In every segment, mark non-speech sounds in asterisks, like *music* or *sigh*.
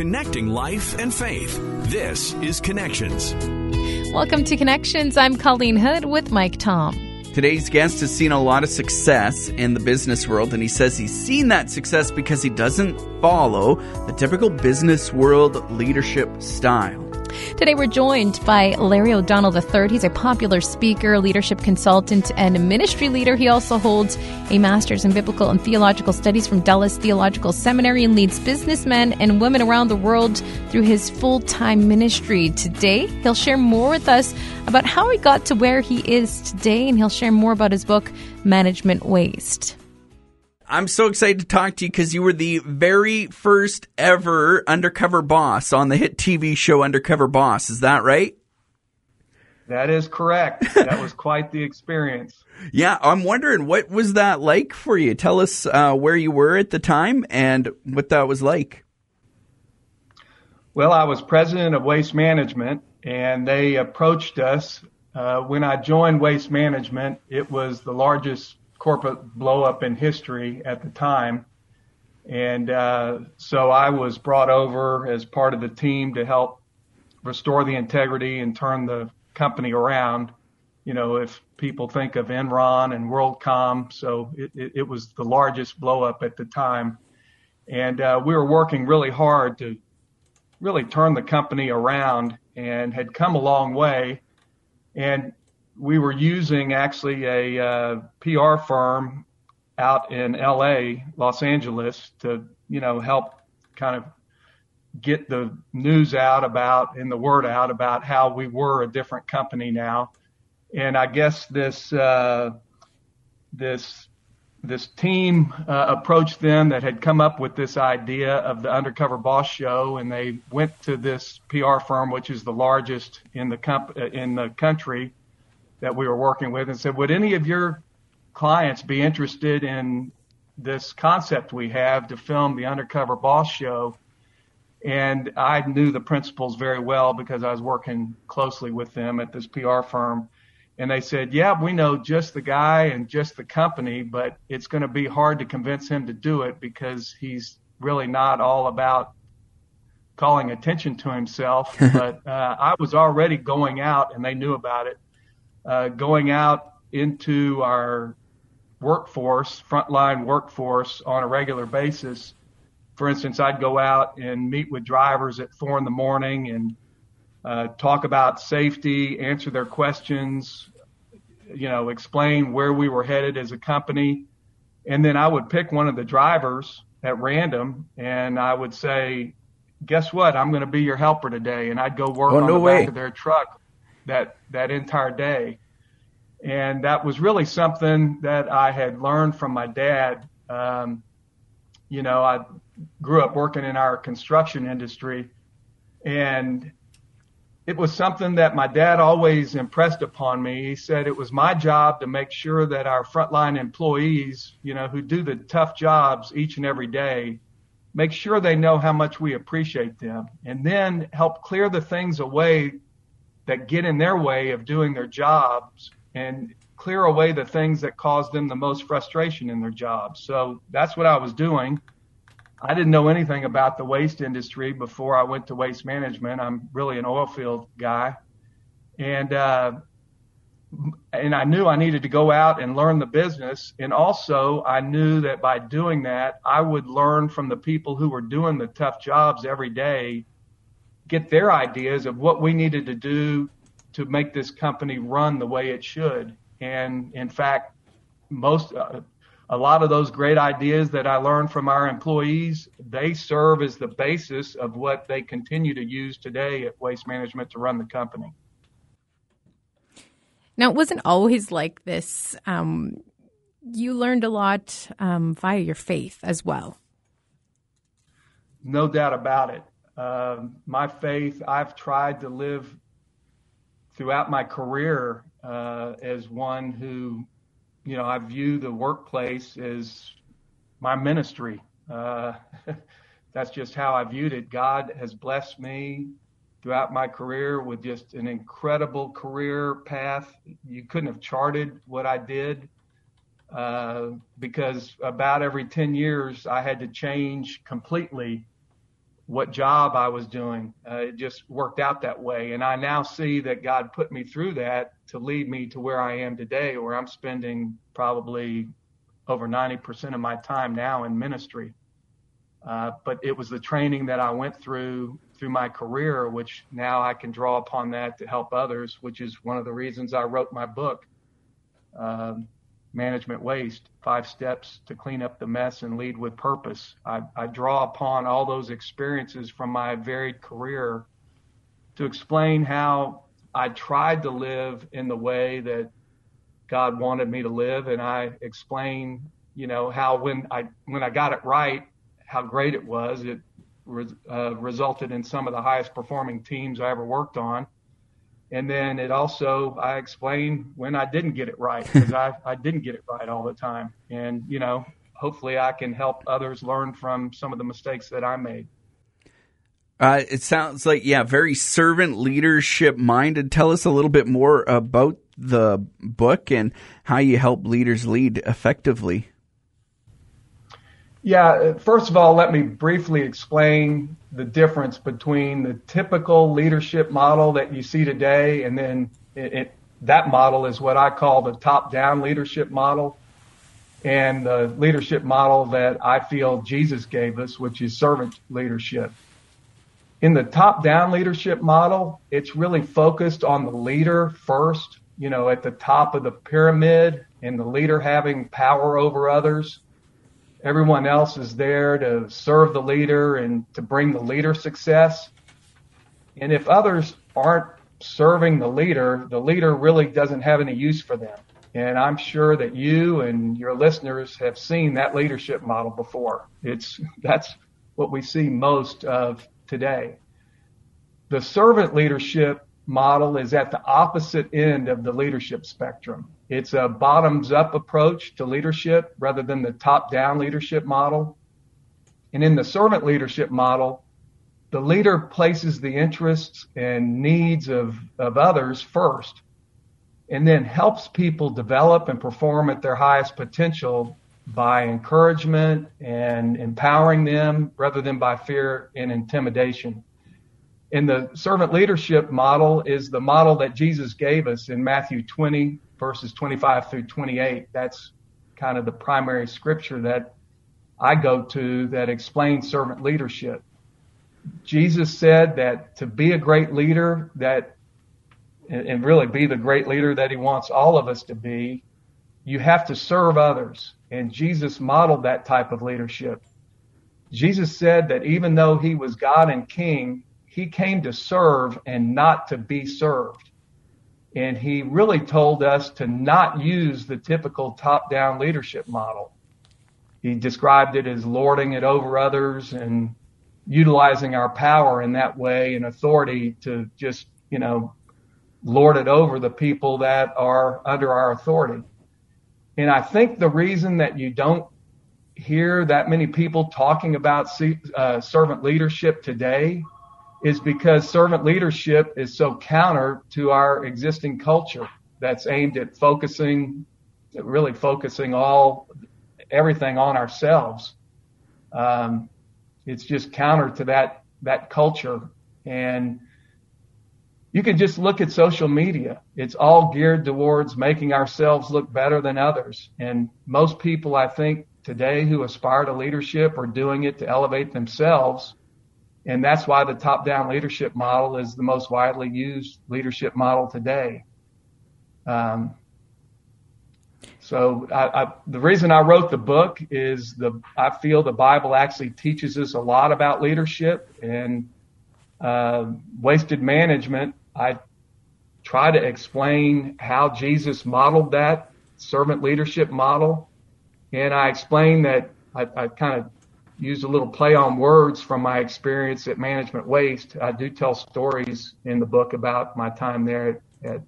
connecting life and faith. This is Connections. Welcome to Connections. I'm Colleen Hood with Mike Tom. Today's guest has seen a lot of success in the business world, and he says he's seen that success because he doesn't follow the typical business world leadership style. Today we're joined by Larry O'Donnell III. He's a popular speaker, leadership consultant, and ministry leader. He also holds a master's in biblical and theological studies from Dallas Theological Seminary and leads businessmen and women around the world through his full time ministry. Today, he'll share more with us about how he got to where he is today, and he'll share more about his book, Management Waste. I'm so excited to talk to you because you were the very first ever undercover boss on the hit TV show Undercover Boss. Is that right? That is correct. *laughs* that was quite the experience. Yeah, I'm wondering what was that like for you? Tell us uh, where you were at the time and what that was like. Well, I was president of Waste Management, and they approached us. Uh, when I joined Waste Management, it was the largest corporate blowup in history at the time. And uh, so I was brought over as part of the team to help restore the integrity and turn the company around. You know, if people think of Enron and WorldCom, so it, it, it was the largest blowup at the time. And uh, we were working really hard to really turn the company around and had come a long way. And we were using actually a uh, PR firm out in LA, Los Angeles, to you know help kind of get the news out about and the word out about how we were a different company now. And I guess this uh, this this team uh, approached them that had come up with this idea of the undercover boss show, and they went to this PR firm, which is the largest in the comp- in the country, that we were working with and said, would any of your clients be interested in this concept we have to film the undercover boss show? And I knew the principals very well because I was working closely with them at this PR firm. And they said, yeah, we know just the guy and just the company, but it's going to be hard to convince him to do it because he's really not all about calling attention to himself. *laughs* but uh, I was already going out and they knew about it uh, going out into our workforce, frontline workforce on a regular basis. For instance, I'd go out and meet with drivers at four in the morning and uh, talk about safety, answer their questions, you know, explain where we were headed as a company. And then I would pick one of the drivers at random and I would say, guess what? I'm going to be your helper today. And I'd go work oh, on no the way. back of their truck that that entire day. And that was really something that I had learned from my dad. Um, you know, I grew up working in our construction industry, and it was something that my dad always impressed upon me. He said it was my job to make sure that our frontline employees, you know, who do the tough jobs each and every day, make sure they know how much we appreciate them and then help clear the things away that get in their way of doing their jobs and clear away the things that cause them the most frustration in their jobs. So that's what I was doing. I didn't know anything about the waste industry before I went to waste management. I'm really an oil field guy. And, uh, and I knew I needed to go out and learn the business. And also I knew that by doing that, I would learn from the people who were doing the tough jobs every day get their ideas of what we needed to do to make this company run the way it should. And in fact, most, uh, a lot of those great ideas that I learned from our employees, they serve as the basis of what they continue to use today at Waste Management to run the company. Now, it wasn't always like this. Um, you learned a lot um, via your faith as well. No doubt about it. Uh, my faith, I've tried to live throughout my career uh, as one who, you know, I view the workplace as my ministry. Uh, *laughs* that's just how I viewed it. God has blessed me throughout my career with just an incredible career path. You couldn't have charted what I did uh, because about every 10 years I had to change completely what job I was doing. Uh, it just worked out that way. And I now see that God put me through that to lead me to where I am today, where I'm spending probably over 90% of my time now in ministry. Uh, but it was the training that I went through through my career, which now I can draw upon that to help others, which is one of the reasons I wrote my book, um, Management Waste Five Steps to Clean Up the Mess and Lead with Purpose. I, I draw upon all those experiences from my varied career to explain how I tried to live in the way that God wanted me to live, and I explain, you know, how when I when I got it right, how great it was. It uh, resulted in some of the highest performing teams I ever worked on. And then it also, I explain when I didn't get it right because I, I didn't get it right all the time. And, you know, hopefully I can help others learn from some of the mistakes that I made. Uh, it sounds like, yeah, very servant leadership minded. Tell us a little bit more about the book and how you help leaders lead effectively. Yeah, uh, first of all, let me briefly explain the difference between the typical leadership model that you see today and then it, it, that model is what I call the top-down leadership model and the leadership model that I feel Jesus gave us, which is servant leadership. In the top-down leadership model, it's really focused on the leader first, you know, at the top of the pyramid and the leader having power over others Everyone else is there to serve the leader and to bring the leader success. And if others aren't serving the leader, the leader really doesn't have any use for them. And I'm sure that you and your listeners have seen that leadership model before. It's, that's what we see most of today. The servant leadership model is at the opposite end of the leadership spectrum. It's a bottoms up approach to leadership rather than the top down leadership model. And in the servant leadership model, the leader places the interests and needs of, of others first and then helps people develop and perform at their highest potential by encouragement and empowering them rather than by fear and intimidation. And the servant leadership model is the model that Jesus gave us in Matthew 20, verses 25 through 28. That's kind of the primary scripture that I go to that explains servant leadership. Jesus said that to be a great leader, that and really be the great leader that he wants all of us to be, you have to serve others. And Jesus modeled that type of leadership. Jesus said that even though he was God and King, he came to serve and not to be served. And he really told us to not use the typical top down leadership model. He described it as lording it over others and utilizing our power in that way and authority to just, you know, lord it over the people that are under our authority. And I think the reason that you don't hear that many people talking about uh, servant leadership today is because servant leadership is so counter to our existing culture that's aimed at focusing, really focusing all, everything on ourselves. Um, it's just counter to that, that culture. And you can just look at social media. It's all geared towards making ourselves look better than others. And most people, I think, today who aspire to leadership are doing it to elevate themselves and that's why the top down leadership model is the most widely used leadership model today. Um, so I, I, the reason I wrote the book is the I feel the Bible actually teaches us a lot about leadership and uh, wasted management. I try to explain how Jesus modeled that servant leadership model, and I explain that I, I kind of used a little play on words from my experience at Management Waste. I do tell stories in the book about my time there at, at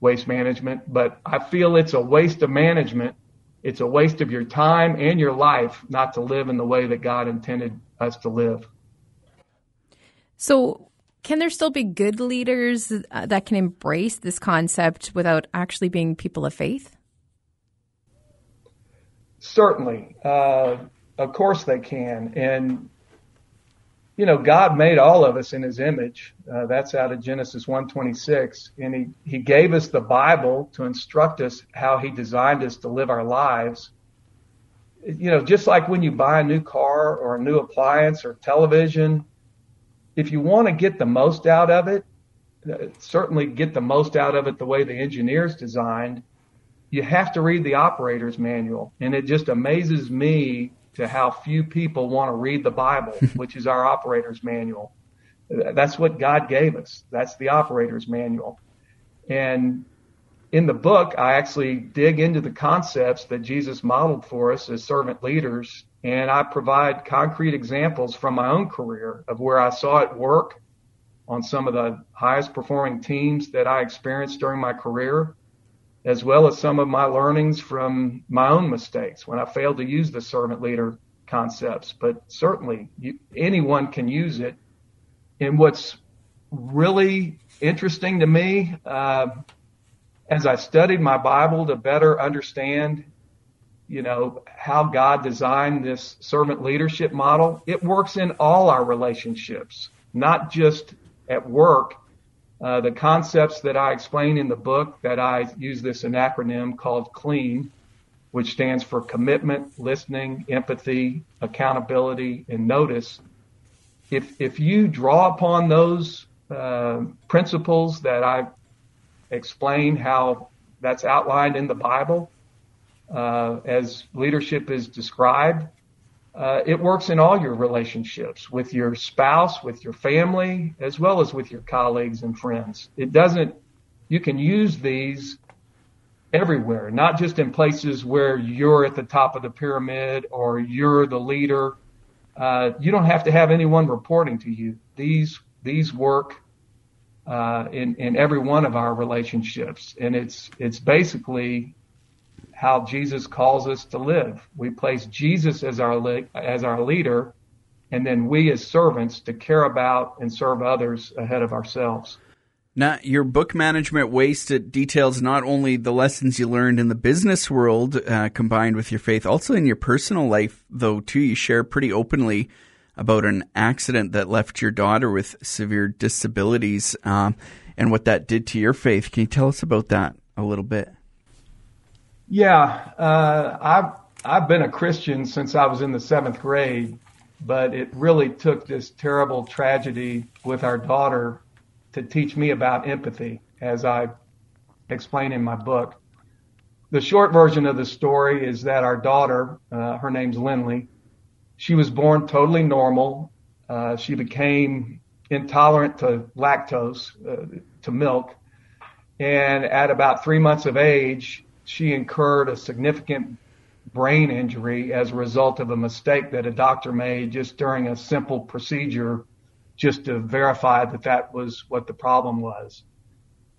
Waste Management, but I feel it's a waste of management. It's a waste of your time and your life not to live in the way that God intended us to live. So, can there still be good leaders uh, that can embrace this concept without actually being people of faith? Certainly. Uh, of course they can. And you know, God made all of us in His image. Uh, that's out of Genesis 1:26, and He He gave us the Bible to instruct us how He designed us to live our lives. You know, just like when you buy a new car or a new appliance or television, if you want to get the most out of it, uh, certainly get the most out of it the way the engineers designed. You have to read the operator's manual, and it just amazes me to how few people want to read the Bible, *laughs* which is our operator's manual. That's what God gave us. That's the operator's manual. And in the book, I actually dig into the concepts that Jesus modeled for us as servant leaders, and I provide concrete examples from my own career of where I saw it work on some of the highest performing teams that I experienced during my career as well as some of my learnings from my own mistakes when I failed to use the servant leader concepts. But certainly you, anyone can use it. And what's really interesting to me, uh, as I studied my Bible to better understand, you know, how God designed this servant leadership model, it works in all our relationships, not just at work, uh, the concepts that I explain in the book that I use this an acronym called CLEAN, which stands for commitment, listening, empathy, accountability, and notice. If if you draw upon those uh, principles that I explain how that's outlined in the Bible uh, as leadership is described, uh, it works in all your relationships with your spouse, with your family, as well as with your colleagues and friends. It doesn't, you can use these everywhere, not just in places where you're at the top of the pyramid or you're the leader. Uh, you don't have to have anyone reporting to you. These, these work, uh, in, in every one of our relationships. And it's, it's basically how Jesus calls us to live. We place Jesus as our as our leader, and then we as servants to care about and serve others ahead of ourselves. Now, your book, Management Waste, it details not only the lessons you learned in the business world uh, combined with your faith, also in your personal life, though, too. You share pretty openly about an accident that left your daughter with severe disabilities uh, and what that did to your faith. Can you tell us about that a little bit? Yeah, uh, I've I've been a Christian since I was in the seventh grade, but it really took this terrible tragedy with our daughter to teach me about empathy, as I explain in my book. The short version of the story is that our daughter, uh, her name's Lindley, she was born totally normal. Uh, she became intolerant to lactose, uh, to milk, and at about three months of age, she incurred a significant brain injury as a result of a mistake that a doctor made just during a simple procedure just to verify that that was what the problem was.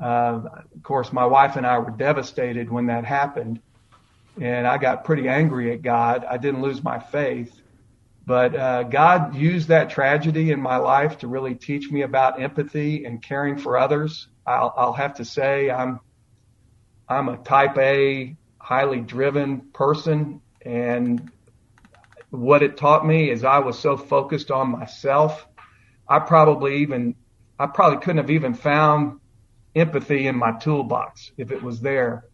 Uh, of course, my wife and I were devastated when that happened, and I got pretty angry at God. I didn't lose my faith, but uh, God used that tragedy in my life to really teach me about empathy and caring for others. I'll, I'll have to say I'm I'm a type A, highly driven person. And what it taught me is I was so focused on myself. I probably even, I probably couldn't have even found empathy in my toolbox if it was there.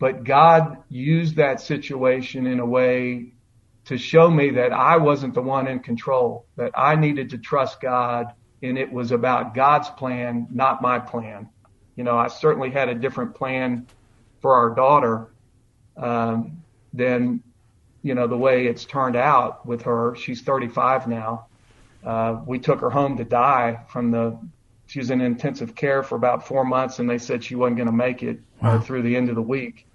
But God used that situation in a way to show me that I wasn't the one in control, that I needed to trust God and it was about God's plan, not my plan. You know, I certainly had a different plan for our daughter um, than you know the way it's turned out with her. She's 35 now. Uh, we took her home to die from the. She was in intensive care for about four months, and they said she wasn't going to make it uh, wow. uh, through the end of the week.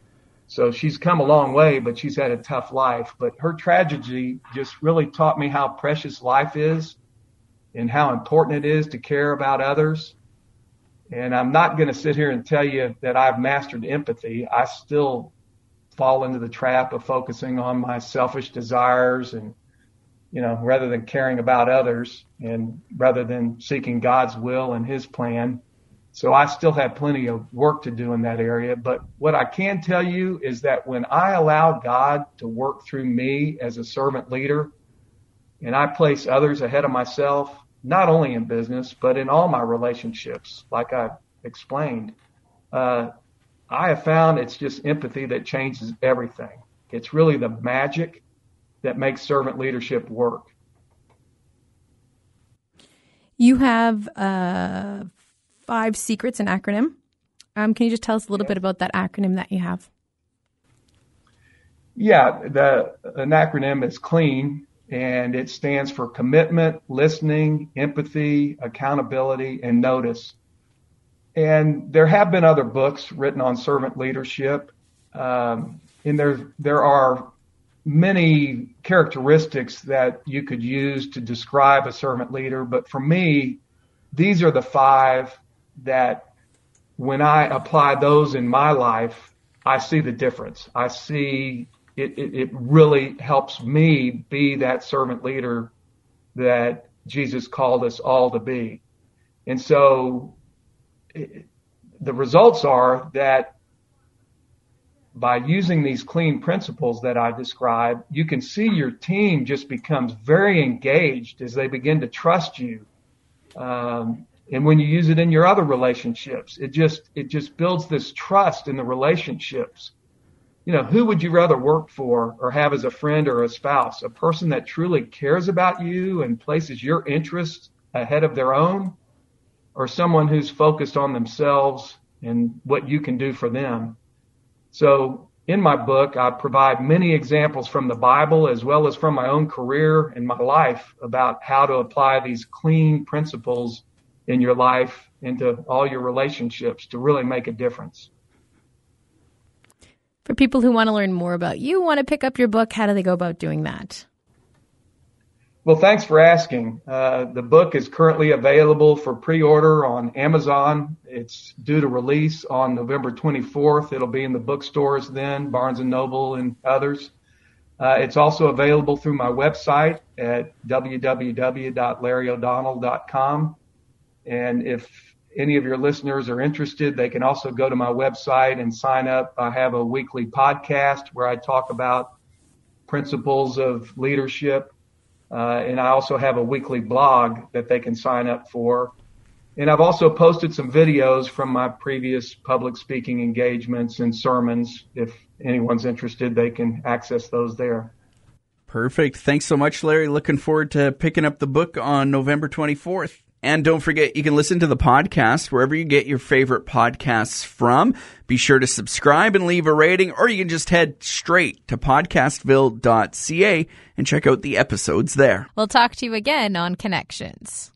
So she's come a long way, but she's had a tough life. But her tragedy just really taught me how precious life is and how important it is to care about others and I'm not going to sit here and tell you that I've mastered empathy. I still fall into the trap of focusing on my selfish desires and, you know, rather than caring about others and rather than seeking God's will and his plan. So I still have plenty of work to do in that area. But what I can tell you is that when I allow God to work through me as a servant leader, and I place others ahead of myself, not only in business, but in all my relationships, like I explained, uh, I have found it's just empathy that changes everything. It's really the magic that makes servant leadership work. You have uh, five secrets, an acronym. Um, can you just tell us a little yeah. bit about that acronym that you have? Yeah, the an acronym is CLEAN, and it stands for commitment, listening, empathy, accountability, and notice. And there have been other books written on servant leadership, um, and there there are many characteristics that you could use to describe a servant leader. But for me, these are the five that when I apply those in my life, I see the difference. I see it, it, it really helps me be that servant leader that Jesus called us all to be. And so it, the results are that by using these clean principles that I described, you can see your team just becomes very engaged as they begin to trust you. Um, and when you use it in your other relationships, it just it just builds this trust in the relationships you know, who would you rather work for or have as a friend or a spouse? A person that truly cares about you and places your interests ahead of their own or someone who's focused on themselves and what you can do for them. So in my book, I provide many examples from the Bible as well as from my own career and my life about how to apply these clean principles in your life into all your relationships to really make a difference. For people who want to learn more about you, want to pick up your book, how do they go about doing that? Well, thanks for asking. Uh, the book is currently available for pre-order on Amazon. It's due to release on November 24th. It'll be in the bookstores then, Barnes and Noble and others. Uh, it's also available through my website at www.larryo'donnell.com. And if any of your listeners are interested, they can also go to my website and sign up. I have a weekly podcast where I talk about principles of leadership. Uh, and I also have a weekly blog that they can sign up for. And I've also posted some videos from my previous public speaking engagements and sermons. If anyone's interested, they can access those there. Perfect. Thanks so much, Larry. Looking forward to picking up the book on November 24th. And don't forget, you can listen to the podcast wherever you get your favorite podcasts from. Be sure to subscribe and leave a rating, or you can just head straight to podcastville.ca and check out the episodes there. We'll talk to you again on Connections.